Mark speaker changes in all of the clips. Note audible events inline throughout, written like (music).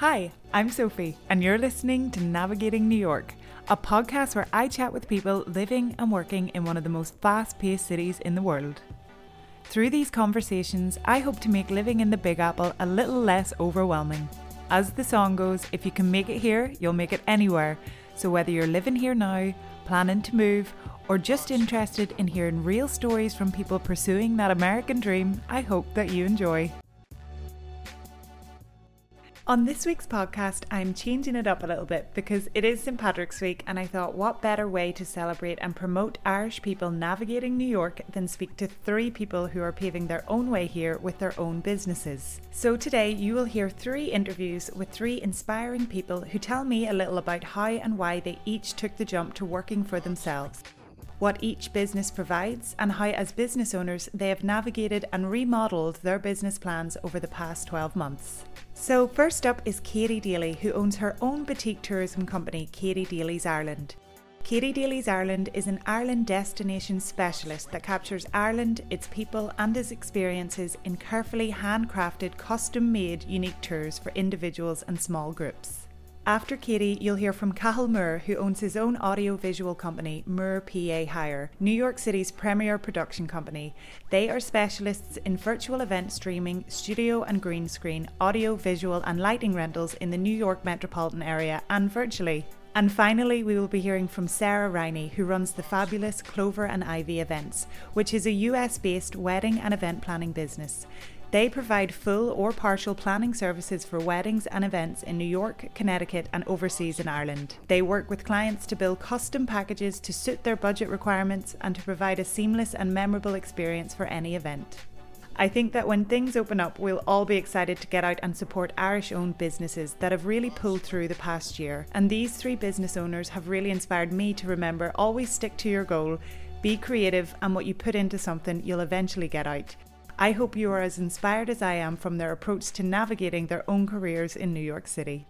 Speaker 1: Hi, I'm Sophie, and you're listening to Navigating New York, a podcast where I chat with people living and working in one of the most fast paced cities in the world. Through these conversations, I hope to make living in the Big Apple a little less overwhelming. As the song goes, if you can make it here, you'll make it anywhere. So whether you're living here now, planning to move, or just interested in hearing real stories from people pursuing that American dream, I hope that you enjoy. On this week's podcast, I'm changing it up a little bit because it is St. Patrick's Week, and I thought what better way to celebrate and promote Irish people navigating New York than speak to three people who are paving their own way here with their own businesses. So today, you will hear three interviews with three inspiring people who tell me a little about how and why they each took the jump to working for themselves what each business provides, and how, as business owners, they have navigated and remodeled their business plans over the past 12 months. So, first up is Katie Daly, who owns her own boutique tourism company, Katie Daly's Ireland. Katie Daly's Ireland is an Ireland destination specialist that captures Ireland, its people, and its experiences in carefully handcrafted, custom made, unique tours for individuals and small groups. After Katie, you'll hear from Cathal Moore, who owns his own audio visual company, Moore PA Hire, New York City's premier production company. They are specialists in virtual event streaming, studio and green screen, audio, visual, and lighting rentals in the New York metropolitan area and virtually. And finally, we will be hearing from Sarah Riney, who runs the fabulous Clover and Ivy Events, which is a US based wedding and event planning business. They provide full or partial planning services for weddings and events in New York, Connecticut, and overseas in Ireland. They work with clients to build custom packages to suit their budget requirements and to provide a seamless and memorable experience for any event. I think that when things open up, we'll all be excited to get out and support Irish owned businesses that have really pulled through the past year. And these three business owners have really inspired me to remember always stick to your goal, be creative, and what you put into something, you'll eventually get out. I hope you are as inspired as I am from their approach to navigating their own careers in New York City.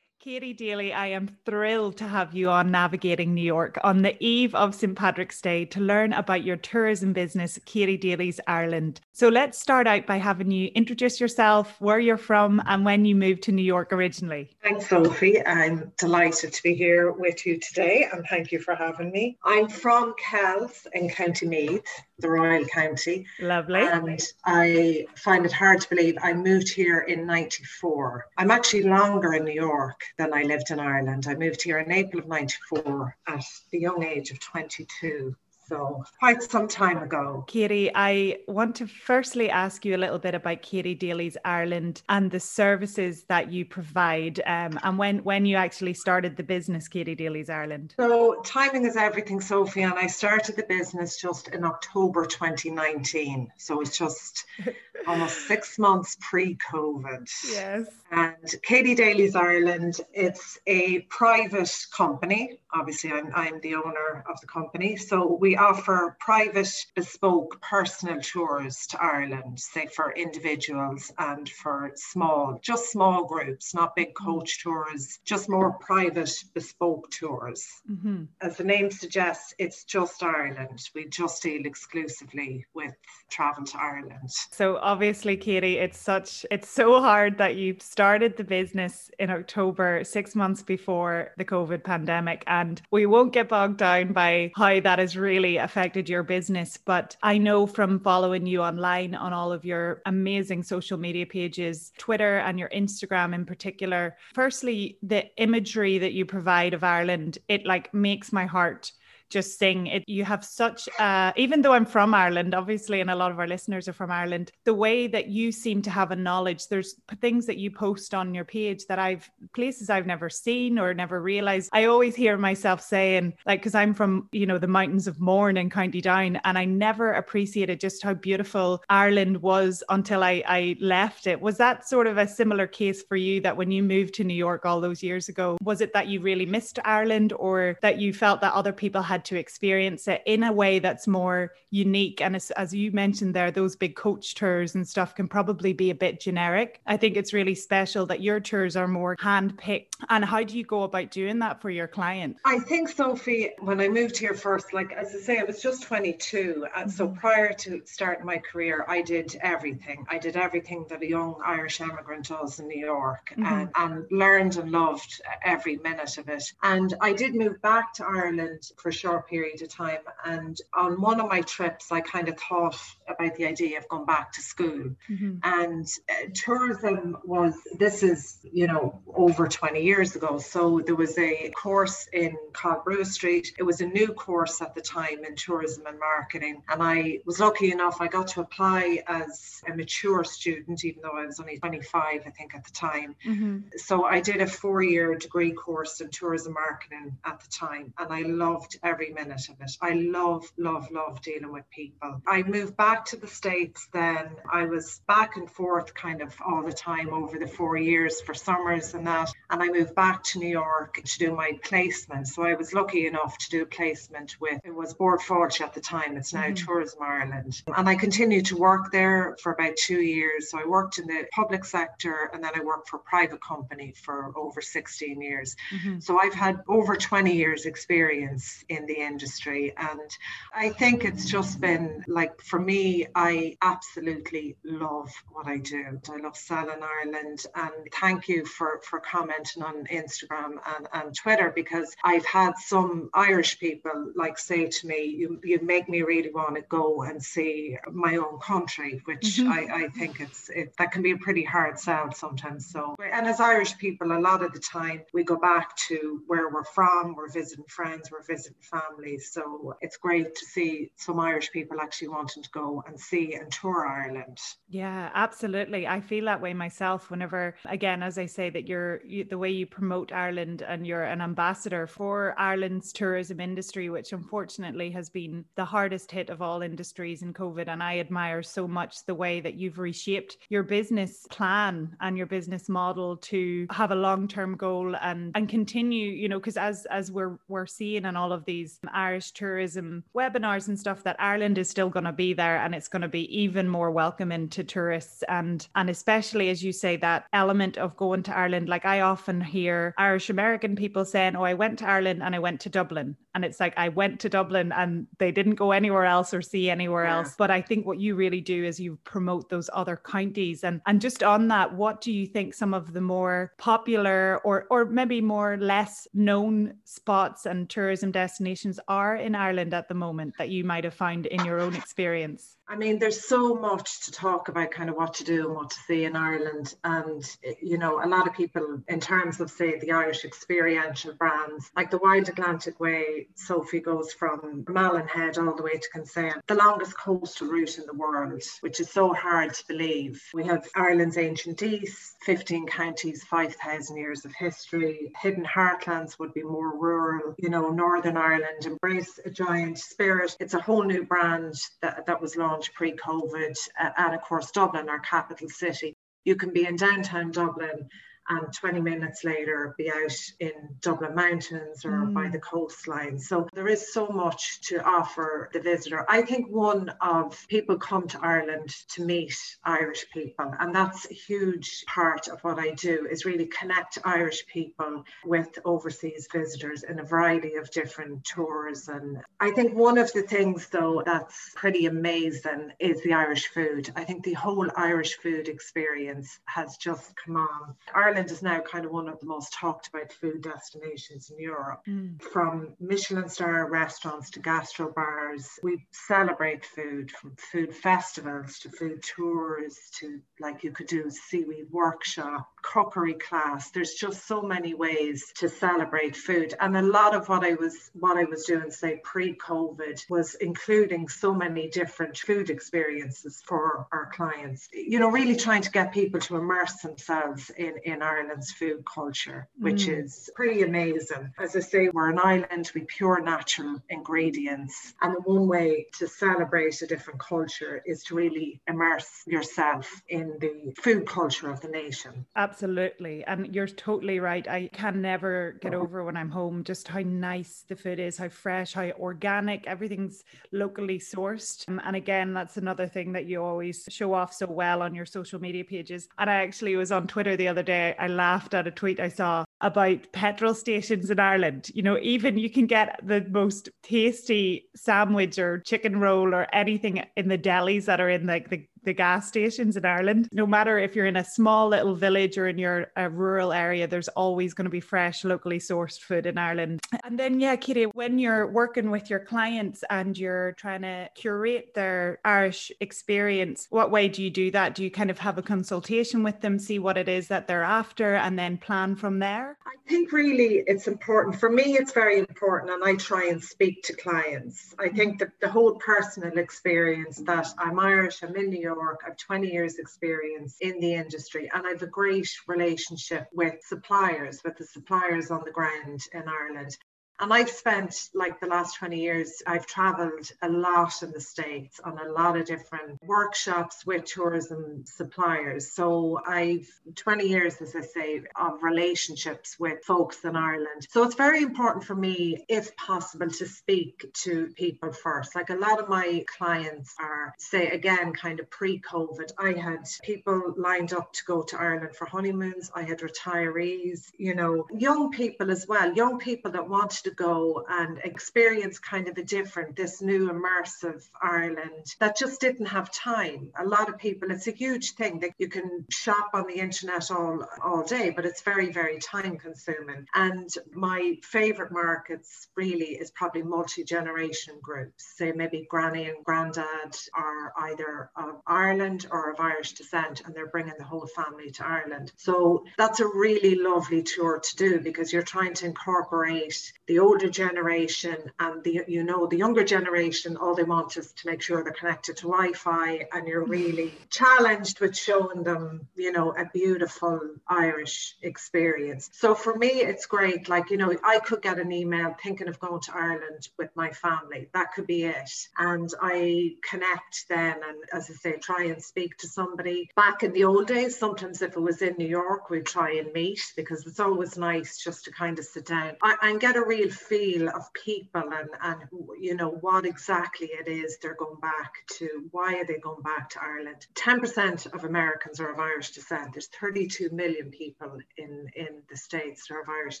Speaker 1: Katie Daly, I am thrilled to have you on Navigating New York on the eve of St. Patrick's Day to learn about your tourism business, Katie Daly's Ireland. So let's start out by having you introduce yourself, where you're from, and when you moved to New York originally.
Speaker 2: Thanks, Sophie. I'm delighted to be here with you today, and thank you for having me. I'm from Kells in County Meath, the Royal County.
Speaker 1: Lovely.
Speaker 2: And I find it hard to believe I moved here in 94. I'm actually longer in New York than I lived in Ireland. I moved here in April of 94 at the young age of 22 so quite some time ago.
Speaker 1: Katie, I want to firstly ask you a little bit about Katie Daly's Ireland and the services that you provide um, and when, when you actually started the business, Katie Daly's Ireland.
Speaker 2: So timing is everything, Sophie, and I started the business just in October 2019. So it's just (laughs) almost six months pre-COVID.
Speaker 1: Yes.
Speaker 2: And Katie Daly's Ireland, it's a private company. Obviously, I'm, I'm the owner of the company. So we offer private, bespoke, personal tours to Ireland, say for individuals and for small, just small groups, not big mm-hmm. coach tours, just more private, bespoke tours. Mm-hmm. As the name suggests, it's just Ireland. We just deal exclusively with travel to Ireland.
Speaker 1: So obviously, Katie, it's such it's so hard that you started the business in October, six months before the COVID pandemic, and we won't get bogged down by how that has really affected your business. But I know from following you online on all of your amazing social media pages, Twitter and your Instagram in particular, firstly, the imagery that you provide of Ireland, it like makes my heart just sing it you have such uh, even though i'm from ireland obviously and a lot of our listeners are from ireland the way that you seem to have a knowledge there's things that you post on your page that i've places i've never seen or never realized. I always hear myself saying like because i'm from you know the mountains of mourne in county down and i never appreciated just how beautiful ireland was until i i left it was that sort of a similar case for you that when you moved to new york all those years ago was it that you really missed ireland or that you felt that other people had had to experience it in a way that's more unique. And as, as you mentioned there, those big coach tours and stuff can probably be a bit generic. I think it's really special that your tours are more handpicked. And how do you go about doing that for your clients?
Speaker 2: I think, Sophie, when I moved here first, like as I say, I was just 22. And so mm-hmm. prior to starting my career, I did everything. I did everything that a young Irish immigrant does in New York mm-hmm. and, and learned and loved every minute of it. And I did move back to Ireland for a short period of time. And on one of my trips, I kind of thought about the idea of going back to school. Mm-hmm. And uh, tourism was, this is, you know, over 20 years ago. So there was a course in Brugha Street. It was a new course at the time in tourism and marketing. And I was lucky enough, I got to apply as a mature student, even though I was only 25, I think, at the time. Mm-hmm. So I did a four year degree course in tourism marketing at the time. And I loved every minute of it. I love, love, love dealing with people. I moved back to the States then. I was back and forth kind of all the time over the four years for summers and that. And I moved back to New York to do my placement. So I was lucky enough to do a placement with, it was Bord Fáilte at the time. It's now mm-hmm. Tourism Ireland. And I continued to work there for about two years. So I worked in the public sector and then I worked for a private company for over 16 years. Mm-hmm. So I've had over 20 years experience in the industry. And I think it's just been like, for me, I absolutely love what I do. I love selling Ireland. And thank you for, for commenting on Instagram and, and Twitter because I've had some Irish people like say to me, you, you make me really want to go and see my own country, which mm-hmm. I, I think it's it, that can be a pretty hard sell sometimes. So, and as Irish people, a lot of the time we go back to where we're from, we're visiting friends, we're visiting families. So it's great to see some Irish people actually wanting to go and see and tour Ireland.
Speaker 1: Yeah, absolutely. I feel that way myself whenever, again, as I say, that you're you, the way you promote Ireland and you're an ambassador for Ireland's tourism industry, which unfortunately has been the hardest hit of all industries in COVID. And I admire so much the way that you've reshaped your business plan and your business model to have a long-term goal and and continue, you know, because as as we're we're seeing in all of these Irish tourism webinars and stuff, that Ireland is still going to be there and it's going to be even more welcoming to tourists and and especially as you say that element of going to Ireland. Like I often hear Irish American people saying, "Oh, I went to Ireland and I went to Dublin," and it's like I went to Dublin and they didn't go anywhere else or see anywhere yeah. else. But I think what you really do is you promote those other counties and and just on that, what do you think some of the more popular or or maybe more less known spots and tourism destinations are in Ireland at the moment that you might have found in your own experience?
Speaker 2: I mean, there's so much to talk about, kind of what to do and what to see in Ireland. And, you know, a lot of people, in terms of, say, the Irish experiential brands, like the Wild Atlantic Way, Sophie goes from Head all the way to Kinsale, the longest coastal route in the world, which is so hard to believe. We have Ireland's ancient east, 15 counties, 5,000 years of history. Hidden heartlands would be more rural. You know, Northern Ireland embrace a giant spirit. It's a whole new brand that, that was launched launch pre-COVID, uh, and of course Dublin, our capital city. You can be in downtown Dublin and 20 minutes later be out in Dublin Mountains or mm. by the coastline. So there is so much to offer the visitor. I think one of people come to Ireland to meet Irish people, and that's a huge part of what I do is really connect Irish people with overseas visitors in a variety of different tours. And I think one of the things though that's pretty amazing is the Irish food. I think the whole Irish food experience has just come on. Ireland Ireland is now kind of one of the most talked about food destinations in Europe. Mm. From Michelin star restaurants to gastro bars, we celebrate food from food festivals to food tours to like you could do seaweed workshop, cookery class. There's just so many ways to celebrate food. And a lot of what I was what I was doing, say pre-COVID, was including so many different food experiences for our clients. You know, really trying to get people to immerse themselves in, in Ireland's food culture, which mm. is pretty amazing. As I say, we're an island with pure natural ingredients. And the one way to celebrate a different culture is to really immerse yourself in the food culture of the nation.
Speaker 1: Absolutely. And you're totally right. I can never get over when I'm home just how nice the food is, how fresh, how organic, everything's locally sourced. And again, that's another thing that you always show off so well on your social media pages. And I actually was on Twitter the other day. I laughed at a tweet I saw about petrol stations in Ireland. You know, even you can get the most tasty sandwich or chicken roll or anything in the delis that are in like the the gas stations in Ireland. No matter if you're in a small little village or in your rural area, there's always going to be fresh, locally sourced food in Ireland. And then, yeah, Katie, when you're working with your clients and you're trying to curate their Irish experience, what way do you do that? Do you kind of have a consultation with them, see what it is that they're after, and then plan from there?
Speaker 2: I think really it's important. For me, it's very important, and I try and speak to clients. I think that the whole personal experience that I'm Irish, I'm in New York work. I've 20 years experience in the industry and I've a great relationship with suppliers, with the suppliers on the ground in Ireland. And I've spent like the last 20 years, I've traveled a lot in the States on a lot of different workshops with tourism suppliers. So I've 20 years, as I say, of relationships with folks in Ireland. So it's very important for me, if possible, to speak to people first. Like a lot of my clients are, say, again, kind of pre COVID. I had people lined up to go to Ireland for honeymoons. I had retirees, you know, young people as well, young people that wanted to go and experience kind of a different, this new immersive Ireland that just didn't have time. A lot of people, it's a huge thing that you can shop on the internet all, all day, but it's very, very time consuming. And my favorite markets really is probably multi generation groups, say maybe granny and granddad are either of Ireland or of Irish descent, and they're bringing the whole family to Ireland. So that's a really lovely tour to do because you're trying to incorporate the the older generation and the you know the younger generation all they want is to make sure they're connected to wi-fi and you're mm. really challenged with showing them you know a beautiful irish experience. So for me it's great. Like you know i could get an email thinking of going to ireland with my family. That could be it. And i connect then and as i say try and speak to somebody. Back in the old days sometimes if it was in new york we'd try and meet because it's always nice just to kind of sit down. And get a real feel of people and, and you know what exactly it is they're going back to why are they going back to ireland? 10% of americans are of irish descent. There's 32 million people in in the states that are of irish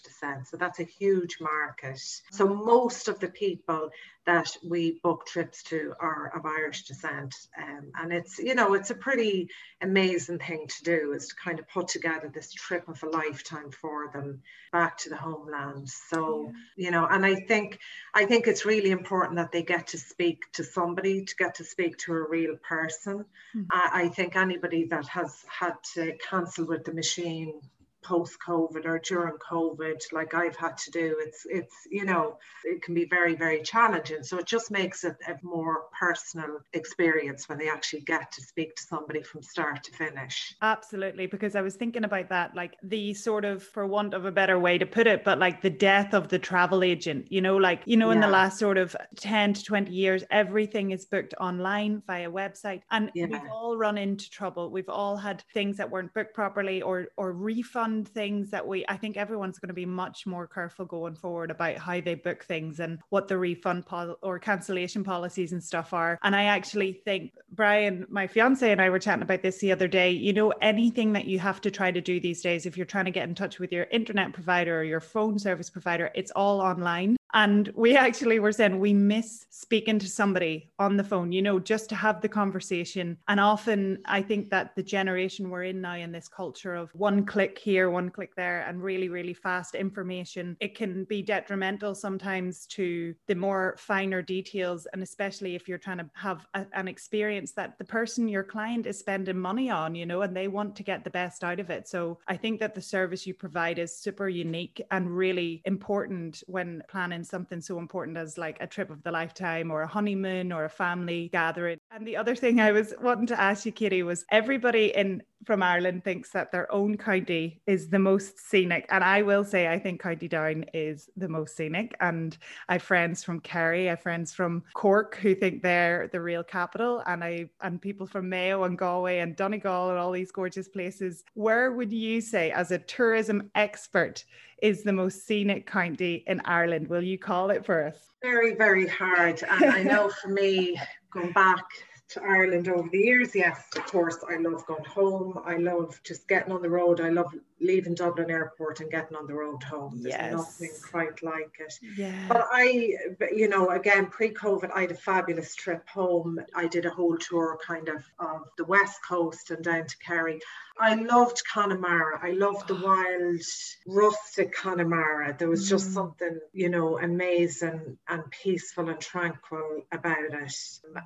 Speaker 2: descent. So that's a huge market. So most of the people that we book trips to are of Irish descent. Um, and it's, you know, it's a pretty amazing thing to do is to kind of put together this trip of a lifetime for them back to the homeland. So, yeah. you know, and I think I think it's really important that they get to speak to somebody, to get to speak to a real person. Mm-hmm. I, I think anybody that has had to cancel with the machine post COVID or during COVID, like I've had to do, it's it's you know it can be very very challenging. So it just makes it a more personal experience when they actually get to speak to somebody from start to finish.
Speaker 1: Absolutely, because I was thinking about that, like the sort of, for want of a better way to put it, but like the death of the travel agent. You know, like you know, in the last sort of ten to twenty years, everything is booked online via website, and yeah. we've all run into trouble. We've all had things that weren't booked properly or or refund things that we, I think everyone's going to be much more careful going forward about how they book things and what the refund pol- or cancellation policies and stuff are. And I actually think, Brian, my fiance and I were chatting about this the other day. You know, anything that you have to try to do these days, if you're trying to get in touch with your internet provider or your phone service provider, it's all online. And we actually were saying we miss speaking to somebody on the phone, you know, just to have the conversation. And often I think that the generation we're in now in this culture of one click here, one click there, and really, really fast information, it can be detrimental sometimes to the more finer details. And especially if you're trying to have a, an experience that the person, your client, is spending money on, you know, and they want to get the best out of it. So I think that the service you provide is super unique and really important when planning something so important as like a trip of the lifetime or a honeymoon or a family gathering. And the other thing I was wanting to ask you, Katie, was everybody in from Ireland thinks that their own county is the most scenic. And I will say, I think County Down is the most scenic. And I have friends from Kerry, I have friends from Cork who think they're the real capital. And I and people from Mayo and Galway and Donegal and all these gorgeous places. Where would you say, as a tourism expert, is the most scenic county in Ireland? Will you call it for us?
Speaker 2: Very, very hard. And I know (laughs) for me, going back to Ireland over the years, yes, of course, I love going home. I love just getting on the road. I love leaving Dublin Airport and getting on the road home. There's yes. nothing quite like it. Yeah. But I, you know, again, pre-COVID, I had a fabulous trip home. I did a whole tour kind of of the west coast and down to Kerry. I loved Connemara. I loved the wild, rustic Connemara. There was just mm. something, you know, amazing and peaceful and tranquil about it.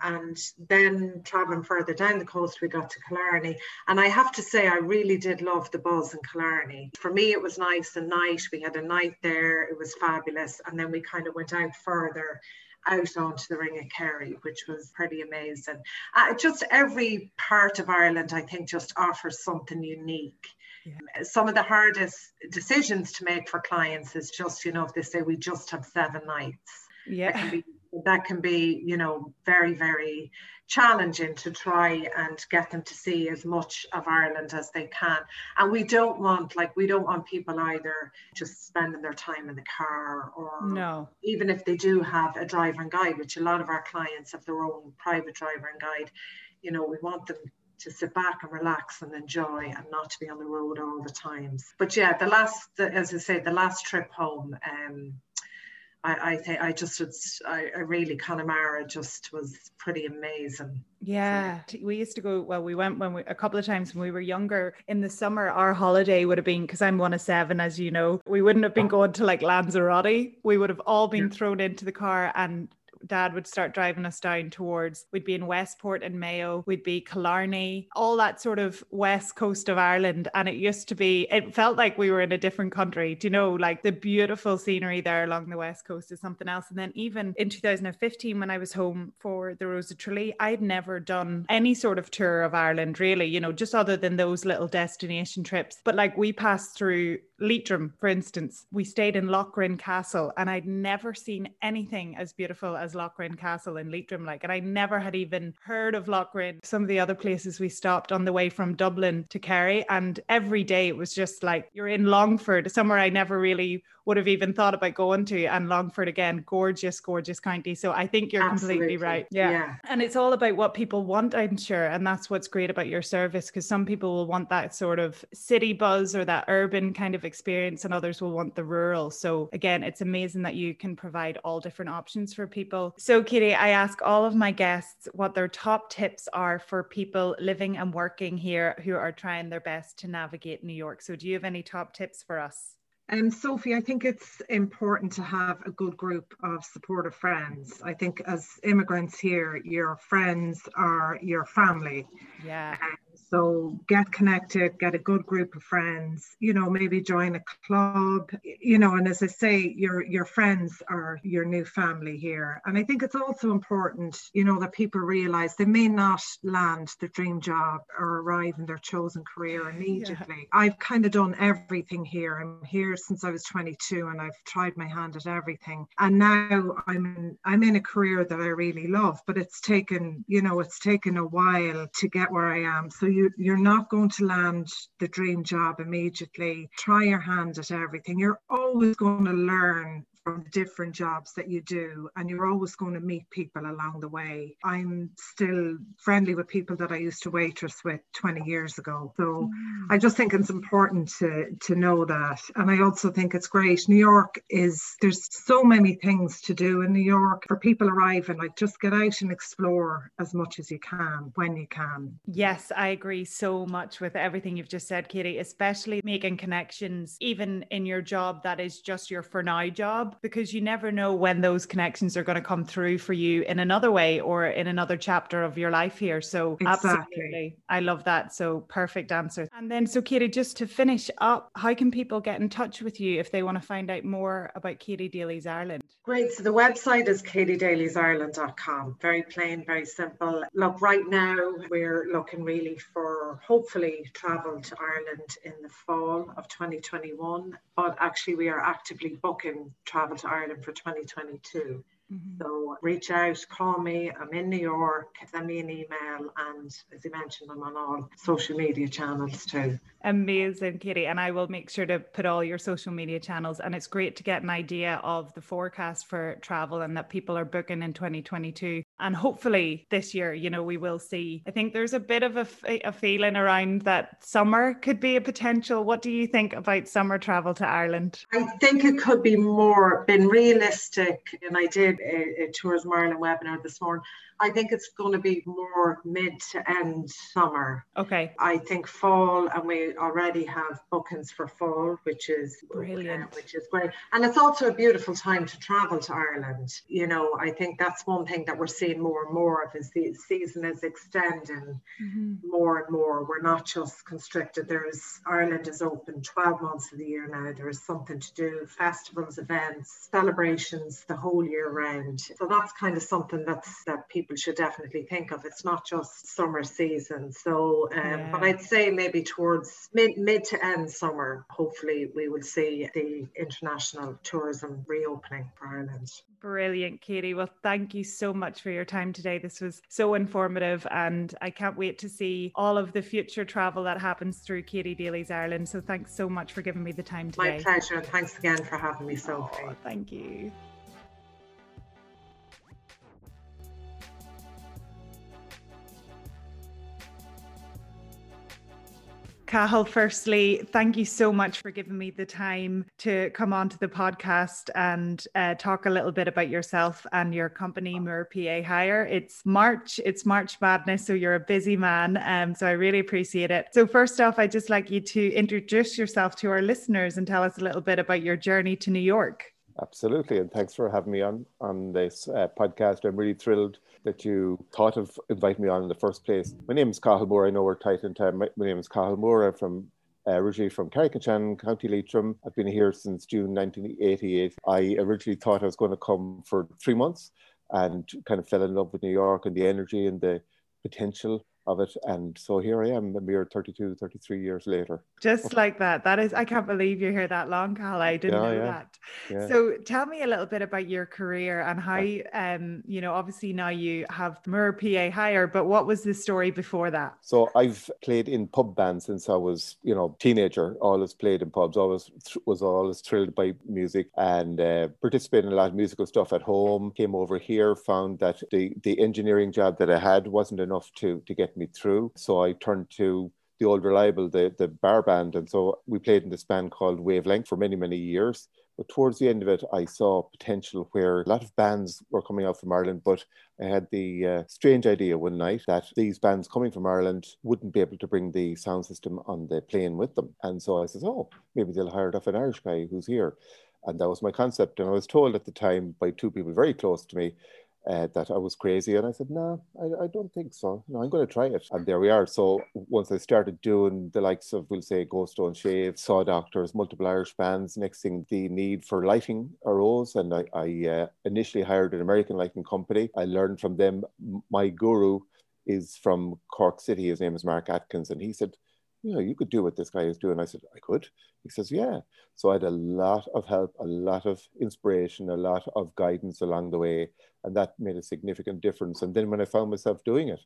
Speaker 2: And then traveling further down the coast, we got to Killarney. And I have to say, I really did love the buzz in Killarney. For me, it was nice and night. We had a night there. It was fabulous. And then we kind of went out further out onto the Ring of Kerry, which was pretty amazing. Uh, just every part of Ireland, I think, just offers something unique. Yeah. Some of the hardest decisions to make for clients is just, you know, if they say we just have seven nights.
Speaker 1: Yeah
Speaker 2: that can be, (laughs) you know, very, very challenging to try and get them to see as much of Ireland as they can. And we don't want, like, we don't want people either just spending their time in the car or
Speaker 1: no.
Speaker 2: even if they do have a driver and guide, which a lot of our clients have their own private driver and guide, you know, we want them to sit back and relax and enjoy and not to be on the road all the times. But yeah, the last, as I say, the last trip home, um, I, I think I just it's I, I really Connemara just was pretty amazing.
Speaker 1: Yeah, we used to go. Well, we went when we a couple of times when we were younger. In the summer, our holiday would have been because I'm one of seven, as you know. We wouldn't have been oh. going to like Lanzarote. We would have all been thrown into the car and dad would start driving us down towards, we'd be in Westport and Mayo, we'd be Killarney, all that sort of west coast of Ireland. And it used to be, it felt like we were in a different country. Do you know, like the beautiful scenery there along the west coast is something else. And then even in 2015, when I was home for the Rose of Tralee, I'd never done any sort of tour of Ireland, really, you know, just other than those little destination trips. But like we passed through Leitrim, for instance, we stayed in Lough Rynn Castle, and I'd never seen anything as beautiful as Lough Rynn Castle in Leitrim. Like, and I never had even heard of Lough Rynn. Some of the other places we stopped on the way from Dublin to Kerry, and every day it was just like you're in Longford, somewhere I never really would have even thought about going to. And Longford again, gorgeous, gorgeous county. So I think you're Absolutely. completely right. Yeah. yeah. And it's all about what people want, I'm sure. And that's what's great about your service because some people will want that sort of city buzz or that urban kind of experience, and others will want the rural. So again, it's amazing that you can provide all different options for people. So, Katie, I ask all of my guests what their top tips are for people living and working here who are trying their best to navigate New York. So, do you have any top tips for us?
Speaker 2: Um, Sophie, I think it's important to have a good group of supportive friends. I think as immigrants here, your friends are your family.
Speaker 1: Yeah.
Speaker 2: So get connected, get a good group of friends, you know, maybe join a club, you know, and as I say, your your friends are your new family here. And I think it's also important, you know, that people realize they may not land the dream job or arrive in their chosen career immediately. Yeah. I've kind of done everything here. I'm here since I was 22 and I've tried my hand at everything. And now I'm in, I'm in a career that I really love, but it's taken, you know, it's taken a while to get where I am. So you you, you're not going to land the dream job immediately. Try your hand at everything. You're always going to learn from the different jobs that you do, and you're always going to meet people along the way. I'm still friendly with people that I used to waitress with 20 years ago. So mm. I just think it's important to, to know that. And I also think it's great. New York is, there's so many things to do in New York for people arriving. Like just get out and explore as much as you can when you can.
Speaker 1: Yes, I agree so much with everything you've just said, Katie, especially making connections, even in your job that is just your for now job job because you never know when those connections are going to come through for you in another way or in another chapter of your life here. So exactly. absolutely. I love that. So perfect answer. And then so Katie, just to finish up, how can people get in touch with you if they want to find out more about Katie Daly's Ireland?
Speaker 2: Great. So the website is katiedalysireland.com. Very plain, very simple. Look, right now we're looking really for hopefully travel to Ireland in the fall of 2021, but actually we are actively booking travel to Ireland for 2022. Mm-hmm. So reach out, call me. I'm in New York. Send me an email, and as you mentioned, I'm on all social media channels too.
Speaker 1: Amazing, Katie. And I will make sure to put all your social media channels. And it's great to get an idea of the forecast for travel and that people are booking in 2022. And hopefully this year, you know, we will see. I think there's a bit of a, a feeling around that summer could be a potential. What do you think about summer travel to Ireland?
Speaker 2: I think it could be more been realistic. And I did a, a Tourism Ireland webinar this morning. I think it's going to be more mid to end summer.
Speaker 1: Okay.
Speaker 2: I think fall, and we already have bookings for fall, which is
Speaker 1: brilliant,
Speaker 2: uh, which is great. And it's also a beautiful time to travel to Ireland. You know, I think that's one thing that we're seeing more and more of is the season is extending mm-hmm. more and more. We're not just constricted. There's Ireland is open 12 months of the year now. There is something to do, festivals, events, celebrations the whole year round. So that's kind of something that's that people people should definitely think of. It's not just summer season. So, um, yeah. but I'd say maybe towards mid, mid to end summer, hopefully we will see the international tourism reopening for Ireland.
Speaker 1: Brilliant, Katie. Well, thank you so much for your time today. This was so informative, and I can't wait to see all of the future travel that happens through Katie Daly's Ireland. So, thanks so much for giving me the time today.
Speaker 2: My pleasure, thanks again for having me, Sophie. Oh,
Speaker 1: thank you. Cathal, firstly, thank you so much for giving me the time to come onto the podcast and uh, talk a little bit about yourself and your company, Moore PA Hire. It's March, it's March Madness, so you're a busy man. Um, so I really appreciate it. So, first off, I'd just like you to introduce yourself to our listeners and tell us a little bit about your journey to New York.
Speaker 3: Absolutely, and thanks for having me on on this uh, podcast. I'm really thrilled that you thought of inviting me on in the first place. My name is Cathal Moore. I know we're tight in time. My, my name is Cathal Moore. I'm from uh, originally from Carrick-on-Shannon, County Leitrim. I've been here since June 1988. I originally thought I was going to come for three months and kind of fell in love with New York and the energy and the potential of it. And so here I am, a mere 32, 33 years later.
Speaker 1: Just like that. That is, I can't believe you're here that long, Cal. I didn't yeah, know yeah. that. Yeah. So tell me a little bit about your career and how, um, you know, obviously now you have Moore PA Hire, but what was the story before that?
Speaker 3: So I've played in pub bands since I was, you know, teenager, always played in pubs, always was always thrilled by music and uh, participated in a lot of musical stuff at home, came over here, found that the, the engineering job that I had wasn't enough to, to get get me through. So I turned to the old reliable, the, the bar band. And so we played in this band called Wavelength for many, many years. But towards the end of it, I saw potential where a lot of bands were coming out from Ireland. But I had the uh, strange idea one night that these bands coming from Ireland wouldn't be able to bring the sound system on the plane with them. And so I said, oh, maybe they'll hire it off an Irish guy who's here. And that was my concept. And I was told at the time by two people very close to me uh, that I was crazy. And I said, no, I, I don't think so. No, I'm going to try it. And there we are. So once I started doing the likes of, we'll say, Ghost Stone Shave, Saw Doctors, multiple Irish bands, next thing, the need for lighting arose. And I, I uh, initially hired an American lighting company. I learned from them. My guru is from Cork City. His name is Mark Atkins. And he said, you know, you could do what this guy is doing. I said, I could. He says, yeah. So I had a lot of help, a lot of inspiration, a lot of guidance along the way. And that made a significant difference. And then when I found myself doing it,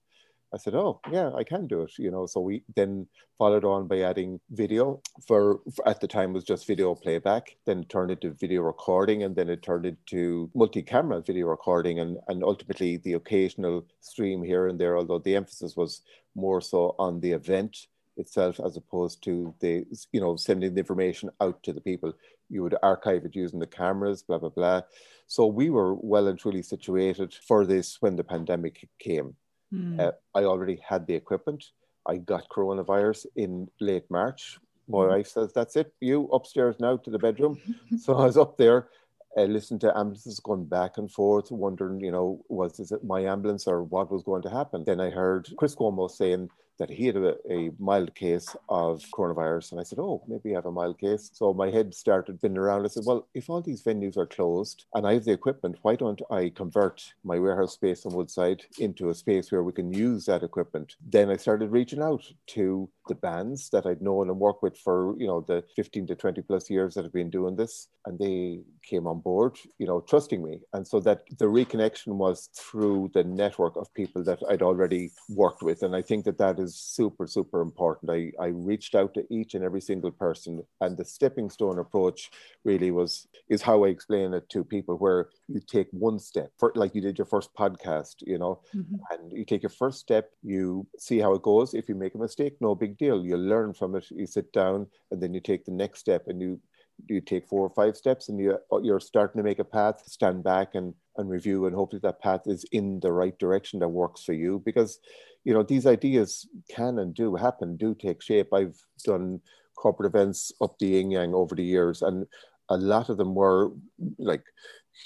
Speaker 3: I said, oh, yeah, I can do it. You know, so we then followed on by adding video for, for at the time was just video playback, then it turned into video recording, and then it turned into multi-camera video recording and, and ultimately the occasional stream here and there, although the emphasis was more so on the event itself as opposed to the you know sending the information out to the people. You would archive it using the cameras blah blah blah. So we were well and truly situated for this when the pandemic came. Mm. uh, i already had the equipment. I got coronavirus in late march. My mm. wife says that's it. You upstairs now to the bedroom. (laughs) So i was up there uh, listening to ambulances going back and forth, wondering, you know, was this my ambulance or what was going to happen? Then I heard Chris Cuomo saying that he had a, a, mild case of coronavirus. And I said, Oh, maybe I have a mild case. So my head started spinning around. I said, Well, if all these venues are closed and I have the equipment, why don't I convert my warehouse space on Woodside into a space where we can use that equipment? Then I started reaching out to the bands that I'd known and worked with for, you know, the 15 to 20 plus years that I've been doing this. And they came on board, you know, trusting me. And so that the reconnection was through the network of people that I'd already worked with. And I think that that is super, super important. I, I reached out to each and every single person. And the stepping stone approach really was, is how I explain it to people where you take one step, for, like you did your first podcast, you know, mm-hmm. and you take your first step, you see how it goes. If you make a mistake, no big deal. You learn from it. You sit down and then you take the next step and you you take four or five steps and you you're starting to make a path stand back and and review and hopefully that path is in the right direction that works for you because you know these ideas can and do happen do take shape i've done corporate events up the yin yang over the years and a lot of them were like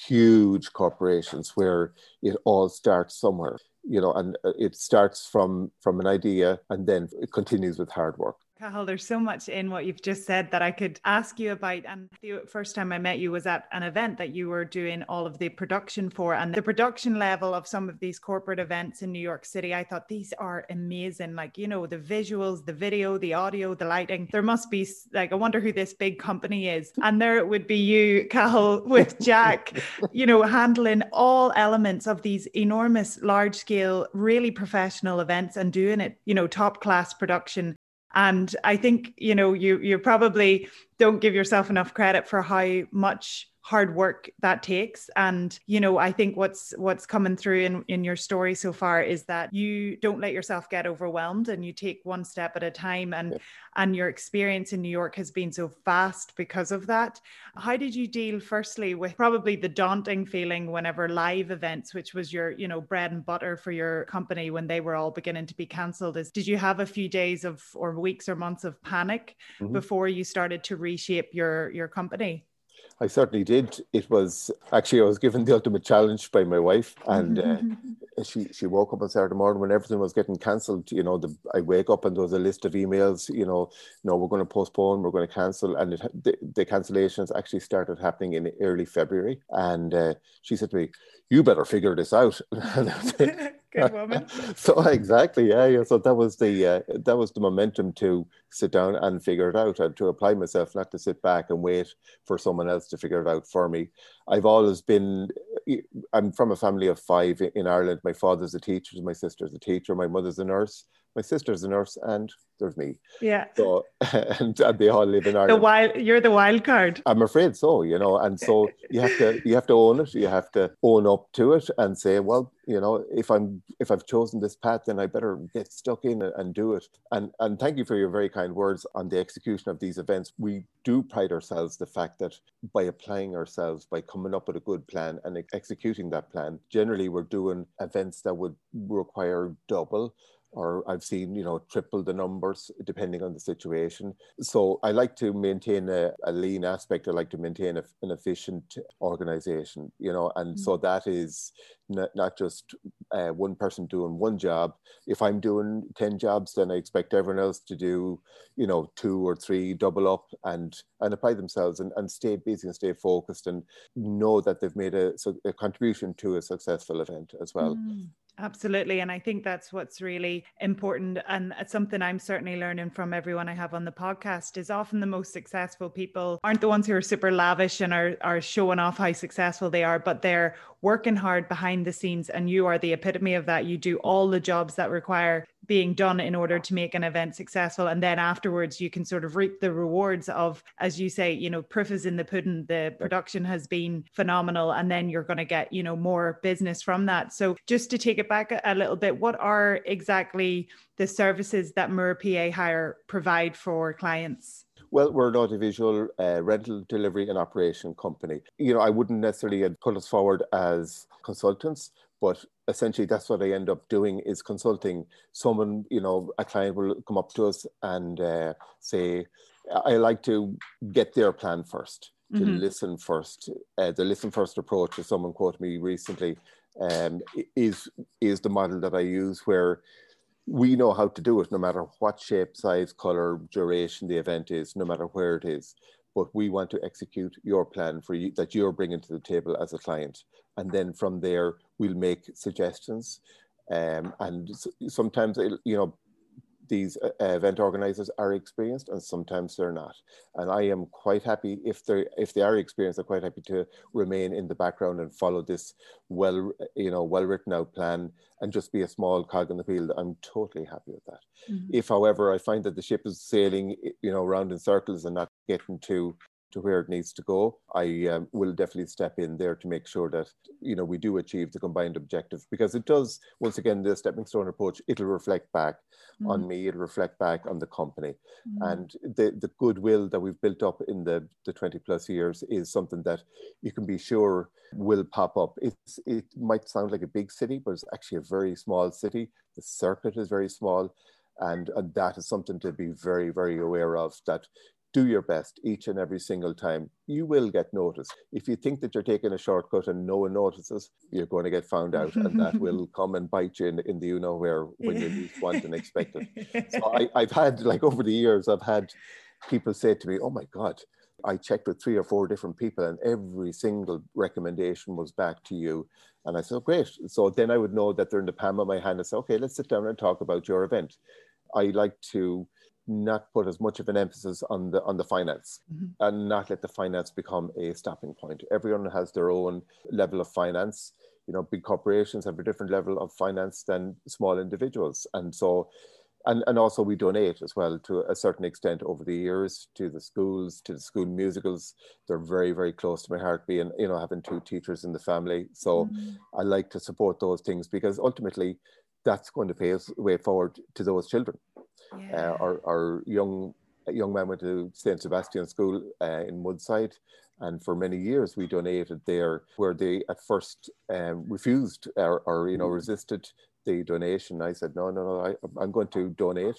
Speaker 3: huge corporations where it all starts somewhere you know and uh, it starts from from an idea and then it continues with hard work
Speaker 1: Cathal, there's so much in what you've just said that I could ask you about. And the first time I met you was at an event that you were doing all of the production for. And the production level of some of these corporate events in New York City, I thought these are amazing. Like, you know, the visuals, the video, the audio, the lighting. There must be, like, I wonder who this big company is. And there it would be you, Cathal, with (laughs) Jack, you know, handling all elements of these enormous, large scale, really professional events and doing it, you know, top class production and I think, you know, you you probably don't give yourself enough credit for how much hard work that takes and you know i think what's what's coming through in in your story so far is that you don't let yourself get overwhelmed and you take one step at a time and yeah. and your experience in new york has been so fast because of that how did you deal firstly with probably the daunting feeling whenever live events which was your you know bread and butter for your company when they were all beginning to be cancelled is did you have a few days of or weeks or months of panic mm-hmm. before you started to reshape your your company
Speaker 3: I certainly did. It was actually I was given the ultimate challenge by my wife, and uh, she she woke up on Saturday morning when everything was getting cancelled. You know, the, I wake up and there was a list of emails. You know, no, we're going to postpone, we're going to cancel, and it, the, the cancellations actually started happening in early February. And uh, she said to me, "You better figure this out." (laughs)
Speaker 1: Good woman. (laughs)
Speaker 3: so exactly, yeah, yeah. So that was the uh, that was the momentum to sit down and figure it out, and to apply myself, not to sit back and wait for someone else to figure it out for me. I've always been. I'm from a family of five in Ireland. My father's a teacher, my sister's a teacher, my mother's a nurse, my sister's a nurse, and there's me.
Speaker 1: Yeah.
Speaker 3: So (laughs) and, and they all live in Ireland.
Speaker 1: The wild, you're the wild card.
Speaker 3: I'm afraid so, you know, and so you have to you have to own it. You have to own up to it and say, well, you know, if I'm if I've chosen this path, then I better get stuck in and do it. And and thank you for your very kind words on the execution of these events. We do pride ourselves the fact that by applying ourselves, by coming up with a good plan and executing that plan, generally we're doing events that would require double or I've seen, you know, triple the numbers depending on the situation. So I like to maintain a, a lean aspect. I like to maintain a, an efficient organization, you know, and mm-hmm. so mm. that is not, not just uh, one person doing one job. If I'm doing 10 jobs, then I expect everyone else to do, you know, two or three, double up and, and apply themselves and, and stay busy and stay focused and know that they've made a, a contribution to a successful event as well. Mm.
Speaker 1: Absolutely. And I think that's what's really important. And something I'm certainly learning from everyone I have on the podcast is often the most successful people aren't the ones who are super lavish and are, are showing off how successful they are, but they're working hard behind the scenes. And you are the epitome of that. You do all the jobs that require being done in order to make an event successful. And then afterwards, you can sort of reap the rewards of, as you say, you know, proof is in the pudding. The production has been phenomenal. And then you're going to get, you know, more business from that. So just to take it back a, little bit, what are exactly the services that Moore PA Hire provide for clients?
Speaker 3: Well, we're an audiovisual uh, rental, delivery, and operation company. You know, I wouldn't necessarily put us forward as consultants, but essentially that's what I end up doing is consulting. Someone, you know, a client will come up to us and uh, say, I like to get their plan first. to mm-hmm. listen first. Uh, the listen first approach, as someone quoted me recently, um, is is the model that I use where we know how to do it no matter what shape, size, color, duration the event is, no matter where it is. But we want to execute your plan for you that you're bringing to the table as a client. And then from there, we'll make suggestions. Um, and sometimes, you know, these uh, event organizers are experienced and sometimes they're not. And I am quite happy if they if they are experienced, I'm quite happy to remain in the background and follow this well, you know, well written out plan and just be a small cog in the wheel. I'm totally happy with that. Mm-hmm. If, however, I find that the ship is sailing, you know, around in circles and not getting to to where it needs to go, I um, will definitely step in there to make sure that you know we do achieve the combined objective because it does. Once again, the stepping stone approach it'll reflect back mm. on me. It'll reflect back on the company, mm. and the the goodwill that we've built up in the the twenty plus years is something that you can be sure will pop up. It's it might sound like a big city, but it's actually a very small city. The circuit is very small. And, and that is something to be very, very aware of that do your best each and every single time. You will get noticed. If you think that you're taking a shortcut and no one notices, you're going to get found out, and that (laughs) will come and bite you in, in the you know where when you least want and expect it. So (laughs) I, I've had like over the years, I've had people say to me, "Oh my God." I checked with three or four different people, and every single recommendation was back to you. And I said, oh, great. So then I would know that they're in the palm of my hand and say, okay, let's sit down and talk about your event. I like to not put as much of an emphasis on the on the finance mm-hmm. and not let the finance become a stopping point. Everyone has their own level of finance. You know, big corporations have a different level of finance than small individuals, and so. And, and also we donate as well to a certain extent over the years to the schools to the school musicals they're very very close to my heart being you know having two teachers in the family so mm-hmm. i like to support those things because ultimately that's going to pay us way forward to those children yeah. Uh, our, our young young man went to St. Sebastian School uh, in Woodside, and for many years we donated there, where they at first um, refused or, or, you know mm. resisted the donation. I said, no, no, no, I, am going to donate.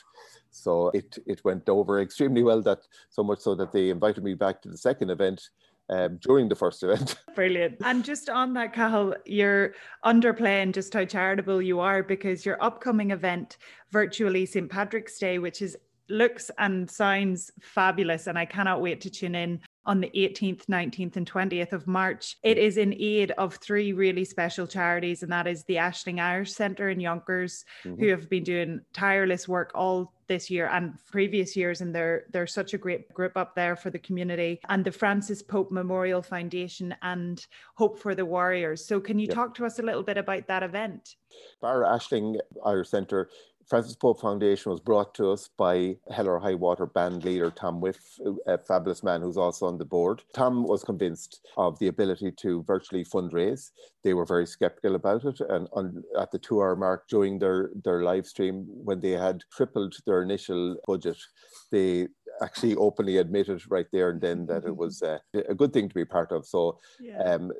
Speaker 3: So it it went over extremely well. That so much so that they invited me back to the second event. Um, during the first event. (laughs)
Speaker 1: Brilliant. And just on that, Cathal, you're underplaying just how charitable you are because your upcoming event virtually St. Patrick's Day, which is looks and sounds fabulous. And I cannot wait to tune in on the 18th, 19th, and 20th of March. It is in aid of three really special charities, and that is the Aisling Irish Centre in Yonkers, mm-hmm. who have been doing tireless work all this year and previous years, and they're they're such a great group up there for the community. And the Francis Pope Memorial Foundation and Hope for the Warriors. So, can you yep. talk to us a little bit about that event?
Speaker 3: Barra Aisling Irish Centre Francis Pope Foundation was brought to us by Hell or High Water band leader Tom Whiff, a fabulous man who's also on the board. Tom was convinced of the ability to virtually fundraise. They were very skeptical about it, and on, at the two-hour mark during their their live stream, when they had tripled their initial budget, they actually openly admitted right there and then that it was uh, a good thing to be part of. So yeah. um,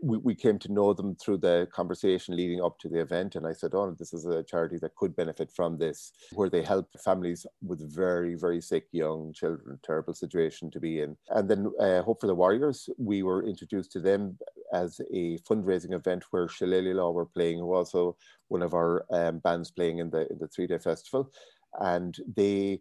Speaker 3: we, we came to know them through the conversation leading up to the event. And I said, Oh, this is a charity that could benefit from this, where they help families with very, very sick young children, terrible situation to be in. And then uh, Hope for the Warriors, we were introduced to them as a fundraising event where Shillelagh Law were playing, who also one of our um, bands playing in the in the three day festival. And they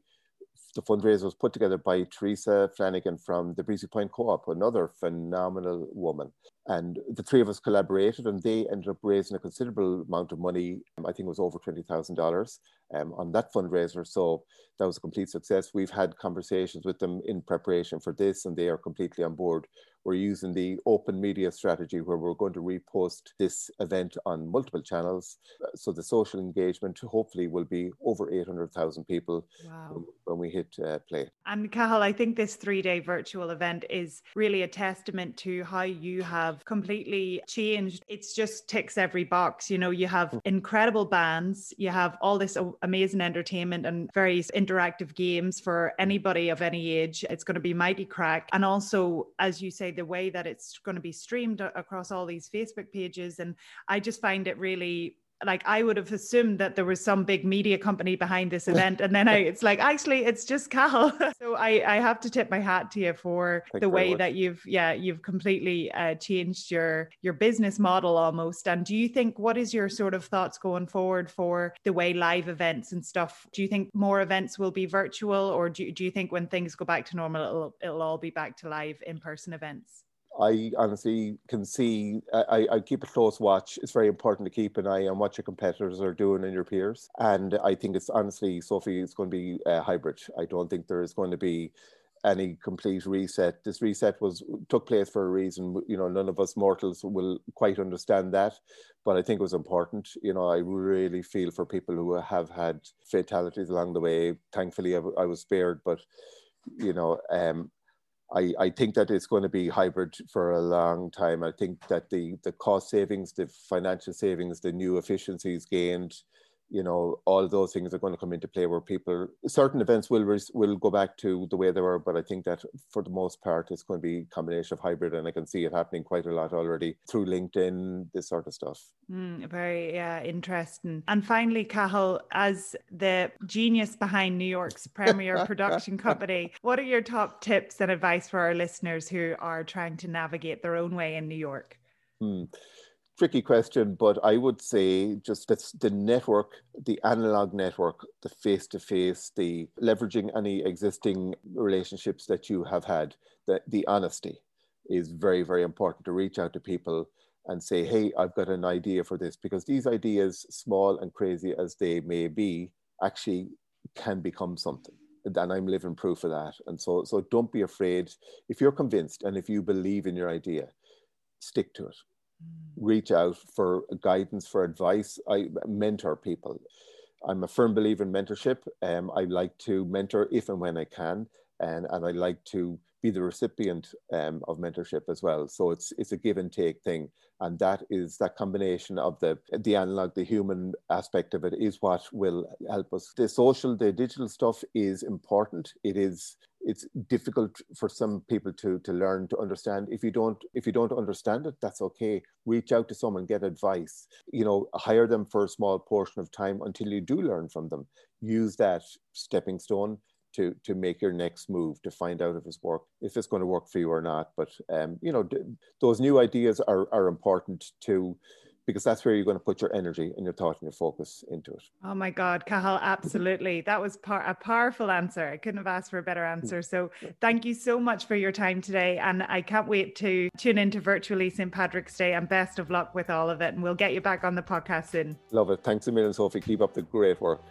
Speaker 3: the fundraiser was put together by Teresa Flanagan from the Breezy Point Co-op, another phenomenal woman. And the three of us collaborated and they ended up raising a considerable amount of money. I think it was over $20,000 um, on that fundraiser. So that was a complete success. We've had conversations with them in preparation for this and they are completely on board we're using the open media strategy where we're going to repost this event on multiple channels. So the social engagement hopefully will be over 800,000 people wow. when we hit uh, play.
Speaker 1: And Cathal, I think this three day virtual event is really a testament to how you have completely changed. It's just ticks every box. You know, you have hmm. incredible bands, you have all this amazing entertainment and various interactive games for anybody of any age. It's going to be mighty crack. And also, as you say, the way that it's going to be streamed across all these Facebook pages. And I just find it really like I would have assumed that there was some big media company behind this (laughs) event. And then I it's like actually it's just Cal. (laughs) so I, I have to tip my hat to you for Thank the way that you've yeah, you've completely uh, changed your your business model almost. And do you think what is your sort of thoughts going forward for the way live events and stuff? Do you think more events will be virtual or do, do you think when things go back to normal it'll it'll all be back to live in-person events?
Speaker 3: I honestly can see, I, I keep a close watch. It's very important to keep an eye on what your competitors are doing and your peers. And I think it's honestly, Sophie, it's going to be a hybrid. I don't think there is going to be any complete reset. This reset was took place for a reason. You know, none of us mortals will quite understand that, but I think it was important. You know, I really feel for people who have had fatalities along the way. Thankfully, I, I was spared, but you know, um, I, I think that it's going to be hybrid for a long time. I think that the, the cost savings, the financial savings, the new efficiencies gained, you know, all those things are going to come into play where people, certain events will will go back to the way they were, but I think that for the most part, it's going to be a combination of hybrid, and I can see it happening quite a lot already through LinkedIn, this sort of stuff.
Speaker 1: Mm, very yeah, interesting. And finally, Cathal, as the genius behind New York's premier production (laughs) company, what are your top tips and advice for our listeners who are trying to navigate their own way in New York?
Speaker 3: Hmm tricky question, but I would say just the network, the analog network, the face to face, the leveraging any existing relationships that you have had, the, the honesty is very, very important to reach out to people and say, hey, I've got an idea for this, because these ideas, small and crazy as they may be, actually can become something. And I'm living proof of that. And so, so don't be afraid. If you're convinced and if you believe in your idea, stick to it reach out for guidance, for advice. I mentor people. I'm a firm believer in mentorship. Um, I like to mentor if and when I can, and, and I like to be the recipient um, of mentorship as well. So it's it's a give and take thing, and that is that combination of the the analog, the human aspect of it is what will help us. The social, the digital stuff is important. It is it's difficult for some people to to learn to understand. If you don't if you don't understand it that's okay. Reach out to someone get advice you know hire them for a small portion of time until you do learn from them. Use that stepping stone to to make your next move to find out if it's work if it's going to work for you or not. But um you know d- those new ideas are are important to because that's where you're going to put your energy and your thought and your focus into it.
Speaker 1: Oh my God, Cathal, absolutely. (laughs) That was par- a powerful answer. I couldn't have asked for a better answer. So (laughs) thank you so much for your time today. And I can't wait to tune into virtually St. Patrick's Day and best of luck with all of it. And we'll get you back on the podcast soon.
Speaker 3: Love it. Thanks a million, Sophie. Keep up the great work.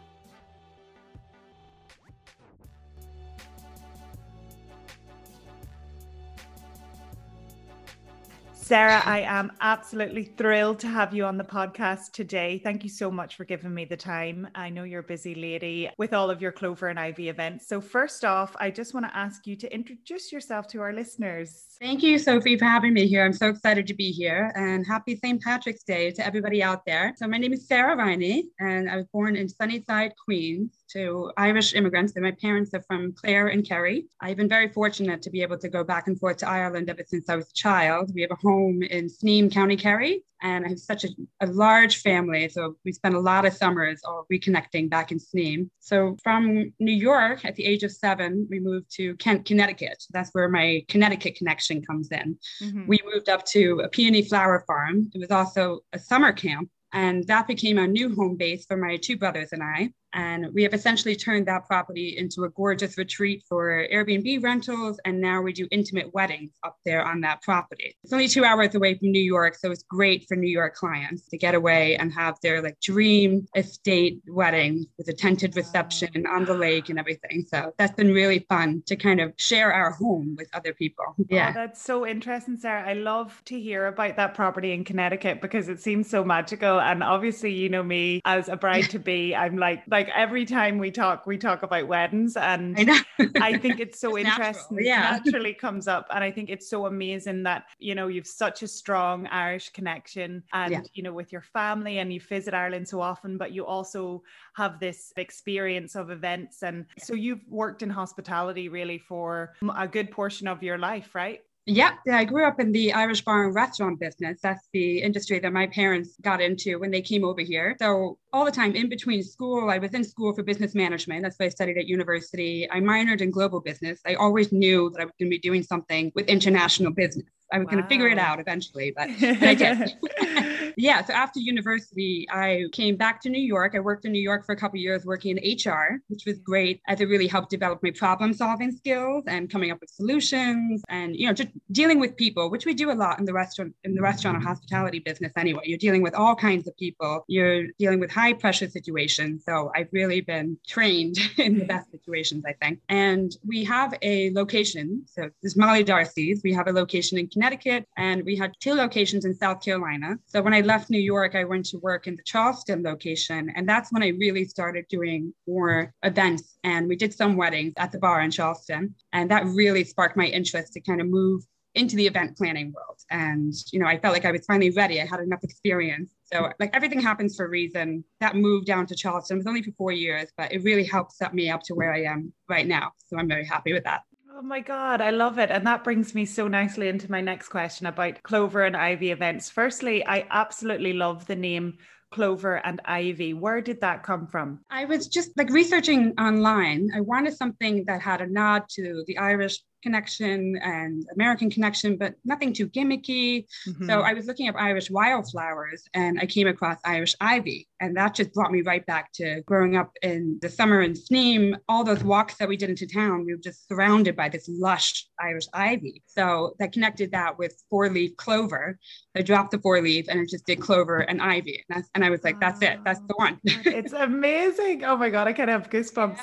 Speaker 1: Sarah, I am absolutely thrilled to have you on the podcast today. Thank you so much for giving me the time. I know you're a busy lady with all of your Clover and Ivy events. So, first off, I just want to ask you to introduce yourself to our listeners.
Speaker 4: Thank you, Sophie, for having me here. I'm so excited to be here and happy St. Patrick's Day to everybody out there. So, my name is Sarah Riney, and I was born in Sunnyside, Queens to Irish immigrants, and my parents are from Clare and Kerry. I've been very fortunate to be able to go back and forth to Ireland ever since I was a child. We have a home in Sneem, County Kerry, and I have such a, a large family. So we spent a lot of summers all reconnecting back in Sneem. So from New York at the age of seven, we moved to Kent, Connecticut. That's where my Connecticut connection comes in. Mm-hmm. We moved up to a peony flower farm. It was also a summer camp and that became our new home base for my two brothers and I. And we have essentially turned that property into a gorgeous retreat for Airbnb rentals. And now we do intimate weddings up there on that property. It's only two hours away from New York. So it's great for New York clients to get away and have their like dream estate wedding with a tented reception on the lake and everything. So that's been really fun to kind of share our home with other people. Oh, yeah.
Speaker 1: Oh, that's so interesting, Sarah. I love to hear about that property in Connecticut because it seems so magical. And obviously, you know me as a bride to be, I'm like, like, every time we talk, we talk about weddings, and I, I (laughs) think it's so it's interesting. Natural, yeah, naturally comes up, and I think it's so amazing that you know you've such a strong Irish connection, and yeah. you know with your family, and you visit Ireland so often, but you also have this experience of events, and so you've worked in hospitality really for um, a good portion of your life, right?
Speaker 4: Yeah, yeah, I grew up in the Irish bar and restaurant business. That's the industry that my parents got into when they came over here. So all the time in between school, I was in school for business management. That's what I studied at university. I minored in global business. I always knew that I was going to be doing something with international business. I was wow. going to figure it out eventually, but, (laughs) but I did. (laughs) yeah. So after university, I came back to New York. I worked in New York for a couple years working in HR, which was great as it really helped develop my problem solving skills and coming up with solutions and, you know, just dealing with people, which we do a lot in the restaurant, in the restaurant and hospitality business anyway. You're dealing with all kinds of people. You're dealing with high pressure situations. So I've really been trained (laughs) in the best situations, I think. And we have a location. So this is Molly Darcy's. We have a location in Connecticut, and we had two locations in South Carolina. So when I left New York, I went to work in the Charleston location, and that's when I really started doing more events. And we did some weddings at the bar in Charleston, and that really sparked my interest to kind of move into the event planning world. And, you know, I felt like I was finally ready. I had enough experience. So like everything happens for a reason. That move down to Charleston was only for four years, but it really helped set me up to where I am right now. So I'm very happy with that.
Speaker 1: Oh my God, I love it. And that brings me so nicely into my next question about Clover and Ivy events. Firstly, I absolutely love the name Clover and Ivy. Where did that come from?
Speaker 4: I was just like researching online. I wanted something that had a nod to the Irish connection and American connection, but nothing too gimmicky. Mm-hmm. So I was looking up Irish wildflowers and I came across Irish ivy. And that just brought me right back to growing up in the summer in Sneem. All those walks that we did into town, we were just surrounded by this lush Irish ivy. So that connected that with four leaf clover. I dropped the four leaf and it just did clover and ivy. And, and I was like, that's it, that's the one.
Speaker 1: it's (laughs) amazing. Oh my God, I kind of have goosebumps.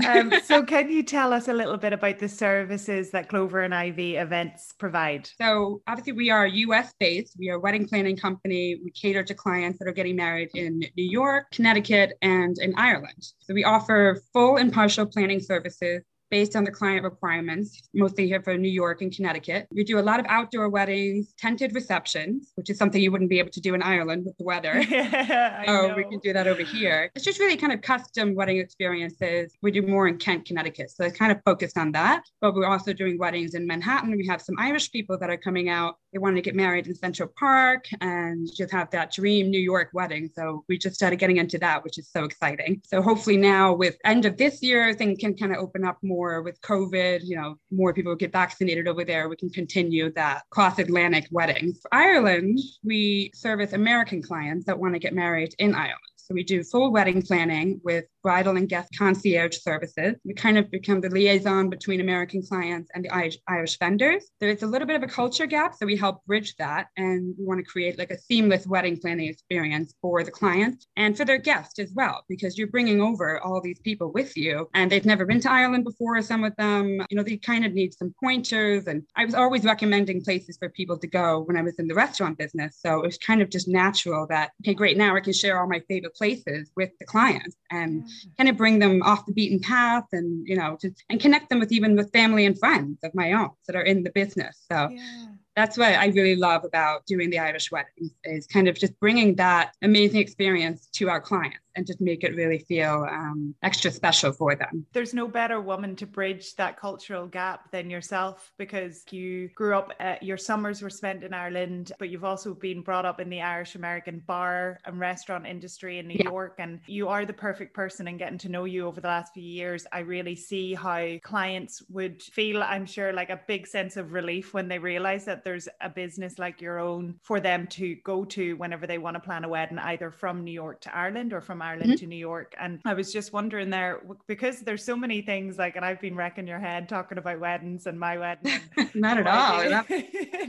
Speaker 1: Yeah. um, so, (laughs) can you tell us a little bit about the services? services that Clover and Ivy events provide?
Speaker 4: So, obviously, we are US based. We are a wedding planning company. We cater to clients that are getting married in New York, Connecticut, and in Ireland. So, we offer full and partial planning services based on the client requirements, mostly here for New York and Connecticut. We do a lot of outdoor weddings, tented receptions, which is something you wouldn't be able to do in Ireland with the weather. (laughs)
Speaker 1: Yeah, (laughs) oh,
Speaker 4: so we can do that over here. It's just really kind of custom wedding experiences. We do more in Kent, Connecticut. So it's kind of focused on that. But we're also doing weddings in Manhattan. We have some Irish people that are coming out. They want to get married in Central Park and just have that dream New York wedding. So we just started getting into that, which is so exciting. So hopefully now with end of this year, things can kind of open up more more with COVID, you know, more people get vaccinated over there, we can continue that cross Atlantic wedding. For Ireland, we service American clients that want to get married in Ireland. So we do full wedding planning with bridal and guest concierge services. We kind of become the liaison between American clients and the Irish, vendors. There's a little bit of a culture gap, so we help bridge that. And we want to create like a seamless wedding planning experience for the clients and for their guests as well, because you're bringing over all these people with you and they've never been to Ireland before. Some of them, you know, they kind of need some pointers. And I was always recommending places for people to go when I was in the restaurant business. So it was kind of just natural that, okay, great, now I can share all my favorite places with the clients and kind of bring them off the beaten path and you know to, and connect them with even with family and friends of my own that are in the business. So yeah. that's what I really love about doing the Irish weddings is kind of just bringing that amazing experience to our clients and just make it really feel um, extra special for them.
Speaker 1: There's no better woman to bridge that cultural gap than yourself because you grew up, uh, your summers were spent in Ireland, but you've also been brought up in the Irish American bar and restaurant industry in New yeah. York. And you are the perfect person and getting to know you over the last few years. I really see how clients would feel, I'm sure, like a big sense of relief when they realize that there's a business like your own for them to go to whenever they want to plan a wedding, either from New York to Ireland or from Ireland mm-hmm. to New York. And I was just wondering there because there's so many things like, and I've been wrecking your head talking about weddings and my wedding. (laughs)
Speaker 4: Not at all.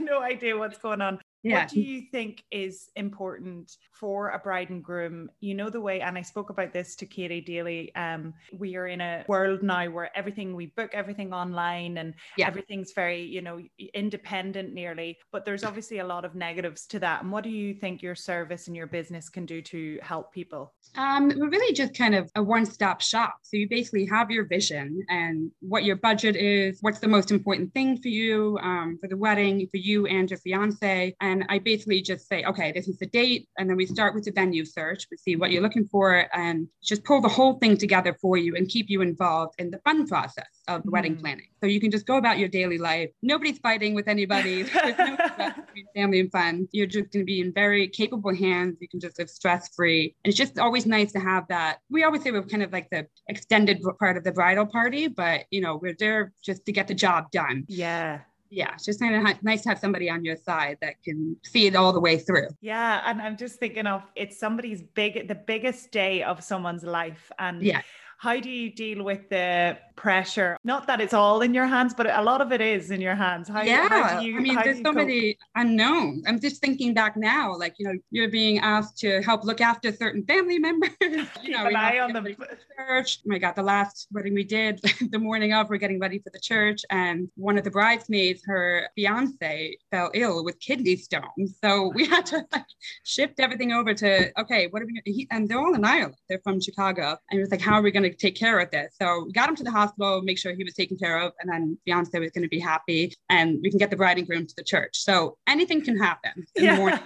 Speaker 4: (laughs)
Speaker 1: no idea what's going on. Yeah. What do you think is important for a bride and groom? You know, the way, and I spoke about this to Katie Daly. Um, we are in a world now where everything we book everything online and yeah. everything's very, you know, independent nearly. But there's obviously a lot of negatives to that. And what do you think your service and your business can do to help people?
Speaker 4: Um, we're really just kind of a one-stop shop. So you basically have your vision and what your budget is, what's the most important thing for you um, for the wedding, for you and your fiance And I basically just say, okay, this is the date. And then we start with the venue search. We see what you're looking for and just pull the whole thing together for you and keep you involved in the fun process of mm. wedding planning. So you can just go about your daily life. Nobody's fighting with anybody. (laughs) There's no family and fun. You're just going to be in very capable hands. You can just live stress free. And it's just always nice to have that. We always say we're kind of like the extended part of the bridal party, but you know, we're there just to get the job done.
Speaker 1: Yeah
Speaker 4: yeah, it's just kind of nice to have somebody on your side that can see it all the way through.
Speaker 1: Yeah, and I'm just thinking of it's somebody's big, the biggest day of someone's life, and
Speaker 4: yeah,
Speaker 1: how do you deal with the pressure? Not that it's all in your hands, but a lot of it is in your hands.
Speaker 4: How, yeah, how you, I mean, there's so many unknowns. I'm just thinking back now, like you know, you're being asked to help look after certain family members. (laughs) you know,
Speaker 1: eye on the
Speaker 4: church. Oh my God, the last wedding we did, (laughs) the morning of, we're getting ready for the church, and one of the bridesmaids, her fiance, fell ill with kidney stones, so oh we had to like shift everything over to okay, what are we? He, and they're all in Ireland. They're from Chicago, and it was like, how are we going to take care of this. So we got him to the hospital, make sure he was taken care of, and then fiance was going to be happy, and we can get the bride and groom to the church. So anything can happen in yeah. the morning.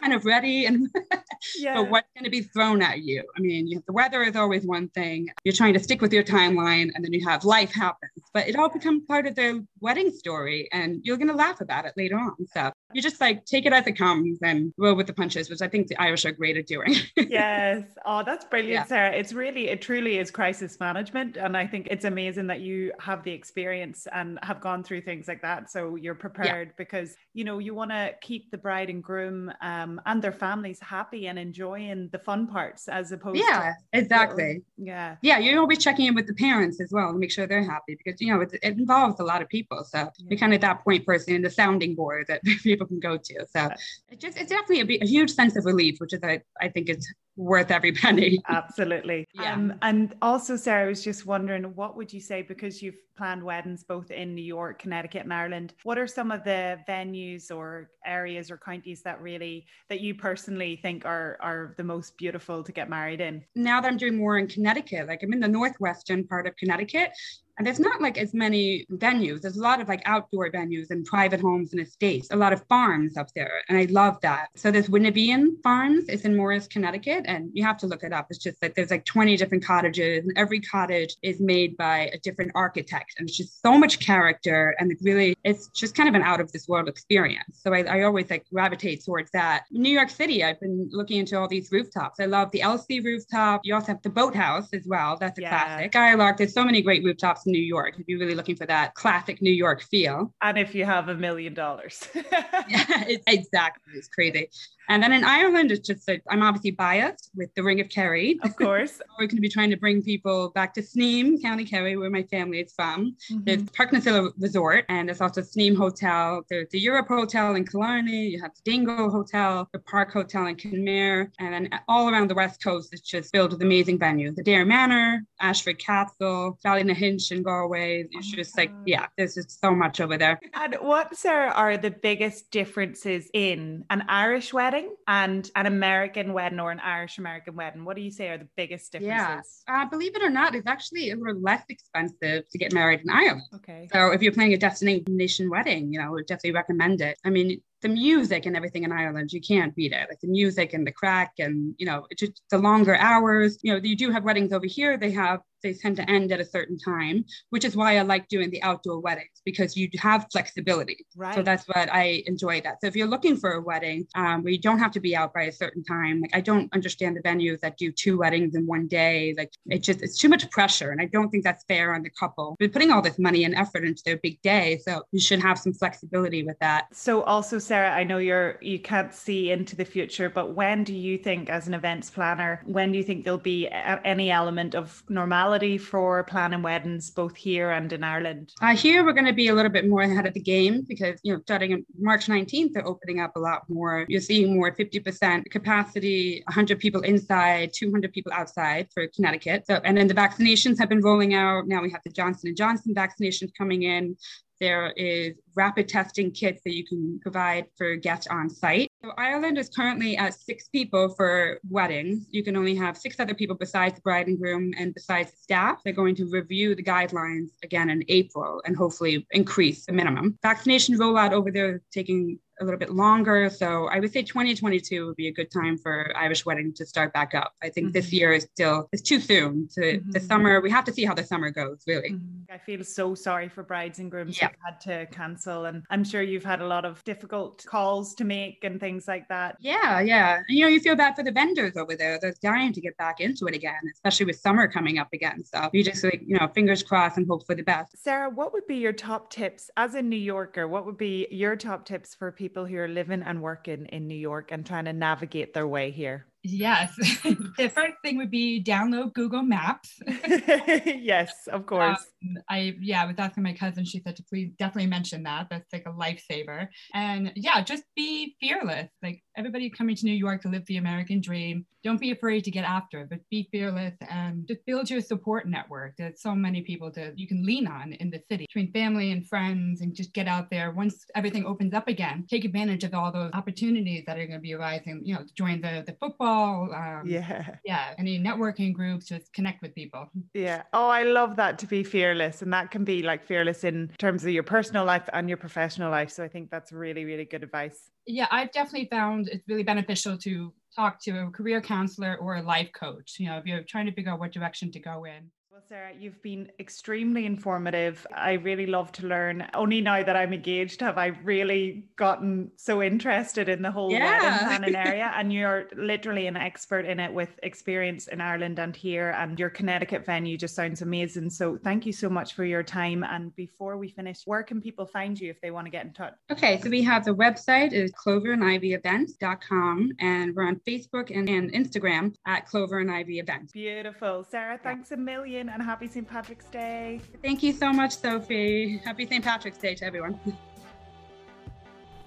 Speaker 4: kind of ready, and (laughs) yeah. but what's going to be thrown at you? I mean, you, the weather is always one thing. You're trying to stick with your timeline, and then you have life happens. But it all becomes part of the wedding story, and you're going to laugh about it later on. So you just like take it as it comes and roll with the punches, which I think the Irish are great at doing. (laughs)
Speaker 1: yes. Oh, that's brilliant, yeah. Sarah. It's really, it truly is crisis management. And I think it's amazing that you have the experience and have gone through things like that. So you're prepared yeah. because, you know, you want to keep the bride and groom um, and their families happy and enjoying the fun parts as opposed to
Speaker 4: yeah,
Speaker 1: to.
Speaker 4: exactly.
Speaker 1: Yeah.
Speaker 4: Yeah. You're always checking in with the parents as well to make sure they're happy because, you know, it, it involves a lot of people. So yeah. you're kind of that point person in the sounding board that (laughs) people people can go to. So it just it's definitely a, a huge sense of relief, which is I, I think is worth every penny. (laughs)
Speaker 1: Absolutely.
Speaker 4: Yeah.
Speaker 1: Um, and also, Sarah, I was just wondering, what would you say because you've planned weddings both in New York, Connecticut, and Ireland? What are some of the venues or areas or counties that really that you personally think are are the most beautiful to get married in?
Speaker 4: Now that I'm doing more in Connecticut, like I'm in the northwestern part of Connecticut, and there's not like as many venues. There's a lot of like outdoor venues and private homes and estates, a lot of farms up there. And I love that. So there's Winvian Farms, it's in Morris, Connecticut. And you have to look it up. It's just like there's like 20 different cottages, and every cottage is made by a different architect. And it's just so much character. And it really, it's just kind of an out of this world experience. So I, I always like gravitate towards that. New York City, I've been looking into all these rooftops. I love the Elsie rooftop. You also have the boathouse as well. That's a yeah. classic. Skylark, there's so many great rooftops in New York if you're really looking for that classic New York feel.
Speaker 1: And if you have a million dollars. (laughs) (laughs)
Speaker 4: yeah, exactly. It's crazy. And then in Ireland, it's just that I'm obviously biased with the Ring of Kerry.
Speaker 1: Of (laughs) course.
Speaker 4: We're going to be trying to bring people back to Sneem, County Kerry, where my family is from. Mm-hmm. There's Parknasilla Resort, and there's also Sneem Hotel. There's the Europe Hotel in Killarney. You have the Dingle Hotel, the Park Hotel in Kenmare. And then all around the West Coast, it's just filled with amazing venues. The Adare Manor, Ashford Castle, Ballynahinch in Galway. It's oh just like, yeah, there's just so much over there.
Speaker 1: And what, Sarah, are the biggest differences in an Irish wedding? Wedding and an American wedding or an Irish American wedding? What do you say are the biggest differences?
Speaker 4: Yeah, uh, believe it or not, it's actually a little less expensive to get married in Ireland.
Speaker 1: Okay.
Speaker 4: So if you're planning a destination wedding, you know, I would definitely recommend it. I mean, the music and everything in Ireland, you can't beat it. Like the music and the crack and, you know, just the longer hours. You know, you do have weddings over here. They have they tend to end at a certain time, which is why I like doing the outdoor weddings because you have flexibility.
Speaker 1: Right.
Speaker 4: So that's what I enjoy that. So if you're looking for a wedding um, where you don't have to be out by a certain time, like I don't understand the venues that do two weddings in one day. Like it just it's too much pressure, and I don't think that's fair on the couple. We're putting all this money and effort into their big day, so you should have some flexibility with that.
Speaker 1: So also, Sarah, I know you're you can't see into the future, but when do you think, as an events planner, when do you think there'll be a- any element of normality? For planning weddings both here and in Ireland?
Speaker 4: Uh, here we're going to be a little bit more ahead of the game because you know starting March 19th they're opening up a lot more. You're seeing more 50% capacity, 100 people inside, 200 people outside for Connecticut. So and then the vaccinations have been rolling out. Now we have the Johnson and Johnson vaccinations coming in. There is rapid testing kits that you can provide for guests on site. So Ireland is currently at six people for weddings. You can only have six other people besides the bride and groom and besides the staff. They're going to review the guidelines again in April and hopefully increase the minimum. Vaccination rollout over there taking a little bit longer. So I would say 2022 would be a good time for Irish wedding to start back up. I think mm-hmm. this year is still it's too soon. To mm-hmm. the summer, we have to see how the summer goes. Really,
Speaker 1: mm-hmm. I feel so sorry for brides and grooms yeah. who had to cancel, and I'm sure you've had a lot of difficult calls to make and things like that.
Speaker 4: Yeah, yeah. And, you know, you feel bad for the vendors over there. They're dying to get back into it again, especially with summer coming up again. So you just like you know, fingers crossed and hope for the best.
Speaker 1: Sarah, what would be your top tips as a New Yorker? What would be your top tips for people who are living and working in New York and trying to navigate their way here?
Speaker 5: Yes. (laughs) the first thing would be download Google Maps. (laughs)
Speaker 1: yes, of course.
Speaker 5: Um, I yeah, I was asking my cousin. She said to please definitely mention that. That's like a lifesaver. And yeah, just be fearless. Like everybody coming to New York to live the American dream. Don't be afraid to get after it, but be fearless and just build your support network. There's so many people to you can lean on in the city between family and friends, and just get out there. Once everything opens up again, take advantage of all those opportunities that are going to be arising. You know, join the the football. Um,
Speaker 1: yeah,
Speaker 5: yeah. Any networking groups, just connect with people.
Speaker 1: Yeah. Oh, I love that to be fearless, and that can be like fearless in terms of your personal life and your professional life. So I think that's really really good advice
Speaker 5: yeah, I've definitely found it's really beneficial to talk to a career counselor or a life coach, you know, if you're trying to figure out what direction to go in.
Speaker 1: Well, Sarah, you've been extremely informative. I really love to learn. Only now that I'm engaged have I really gotten so interested in the whole yeah. wedding planning (laughs) area. And you're literally an expert in it with experience in Ireland and here. And your Connecticut venue just sounds amazing. So thank you so much for your time. And before we finish, where can people find you if they want to get in touch?
Speaker 4: Okay, so we have the website is cloverandivy.events.com and we're on Facebook and, and Instagram at Clover and Ivy Events.
Speaker 1: Beautiful. Sarah, thanks a million and happy St. Patrick's Day.
Speaker 4: Thank you so much, Sophie. Happy St. Patrick's Day to everyone.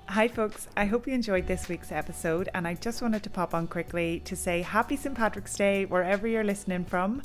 Speaker 1: Hi, folks. I hope you enjoyed this week's episode. And I just wanted to pop on quickly to say happy St. Patrick's Day wherever you're listening from.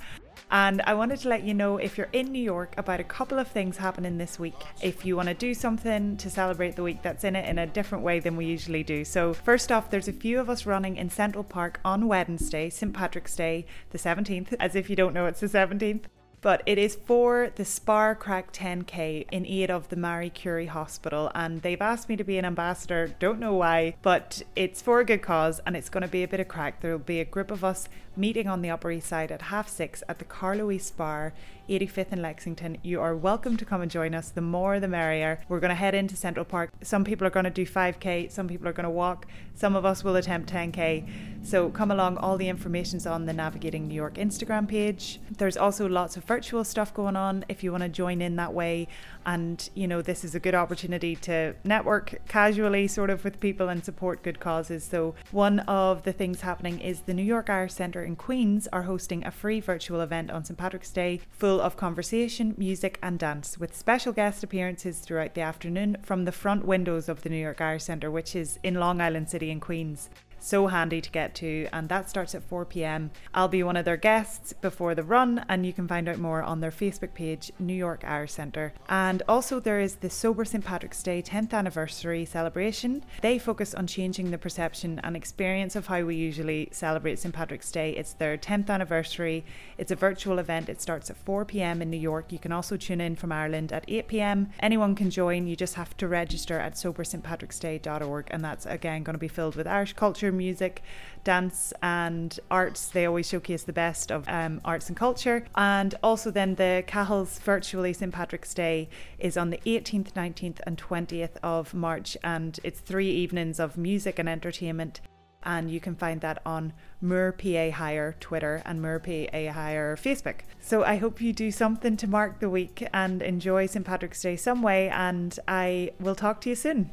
Speaker 1: And I wanted to let you know if you're in New York about a couple of things happening this week. If you want to do something to celebrate the week that's in it in a different way than we usually do. So, first off, there's a few of us running in Central Park on Wednesday, St. Patrick's Day, the 17th. (laughs) As if you don't know it's the 17th but it is for the Spar Craic 10K in aid of the Marie Curie Hospital. And they've asked me to be an ambassador, don't know why, but it's for a good cause and it's going to be a bit of crack. There will be a group of us meeting on the Upper East Side at half six at the Carlo Spar 85th in Lexington. You are welcome to come and join us. The more the merrier. We're going to head into Central Park. Some people are going to do 5k, some people are going to walk, some of us will attempt 10k. So come along. All the information's on the Navigating New York Instagram page. There's also lots of virtual stuff going on if you want to join in that way. And, you know, this is a good opportunity to network casually, sort of, with people and support good causes. So, one of the things happening is the New York Irish Centre in Queens are hosting a free virtual event on St. Patrick's Day full of conversation, music, and dance, with special guest appearances throughout the afternoon from the front windows of the New York Irish Centre, which is in Long Island City in Queens so handy to get to, and that starts at 4 pm. I'll be one of their guests before the run, and you can find out more on their Facebook page, New York Irish Centre. And also, there is the Sober St. Patrick's Day 10th anniversary celebration. They focus on changing the perception and experience of how we usually celebrate St. Patrick's Day. It's their 10th anniversary, it's a virtual event. It starts at 4 pm in New York. You can also tune in from Ireland at 8 pm. Anyone can join, you just have to register at soberstpatricksday.org, and that's again going to be filled with Irish culture music, dance, and arts. They always showcase the best of um, arts and culture. And also, then the Cathal's virtually St. Patrick's Day is on the 18th, 19th, and 20th of March, and it's three evenings of music and entertainment. And you can find that on Moore PA Hire Twitter and Moore PA Hire Facebook. So I hope you do something to mark the week and enjoy St. Patrick's Day some way. And I will talk to you soon.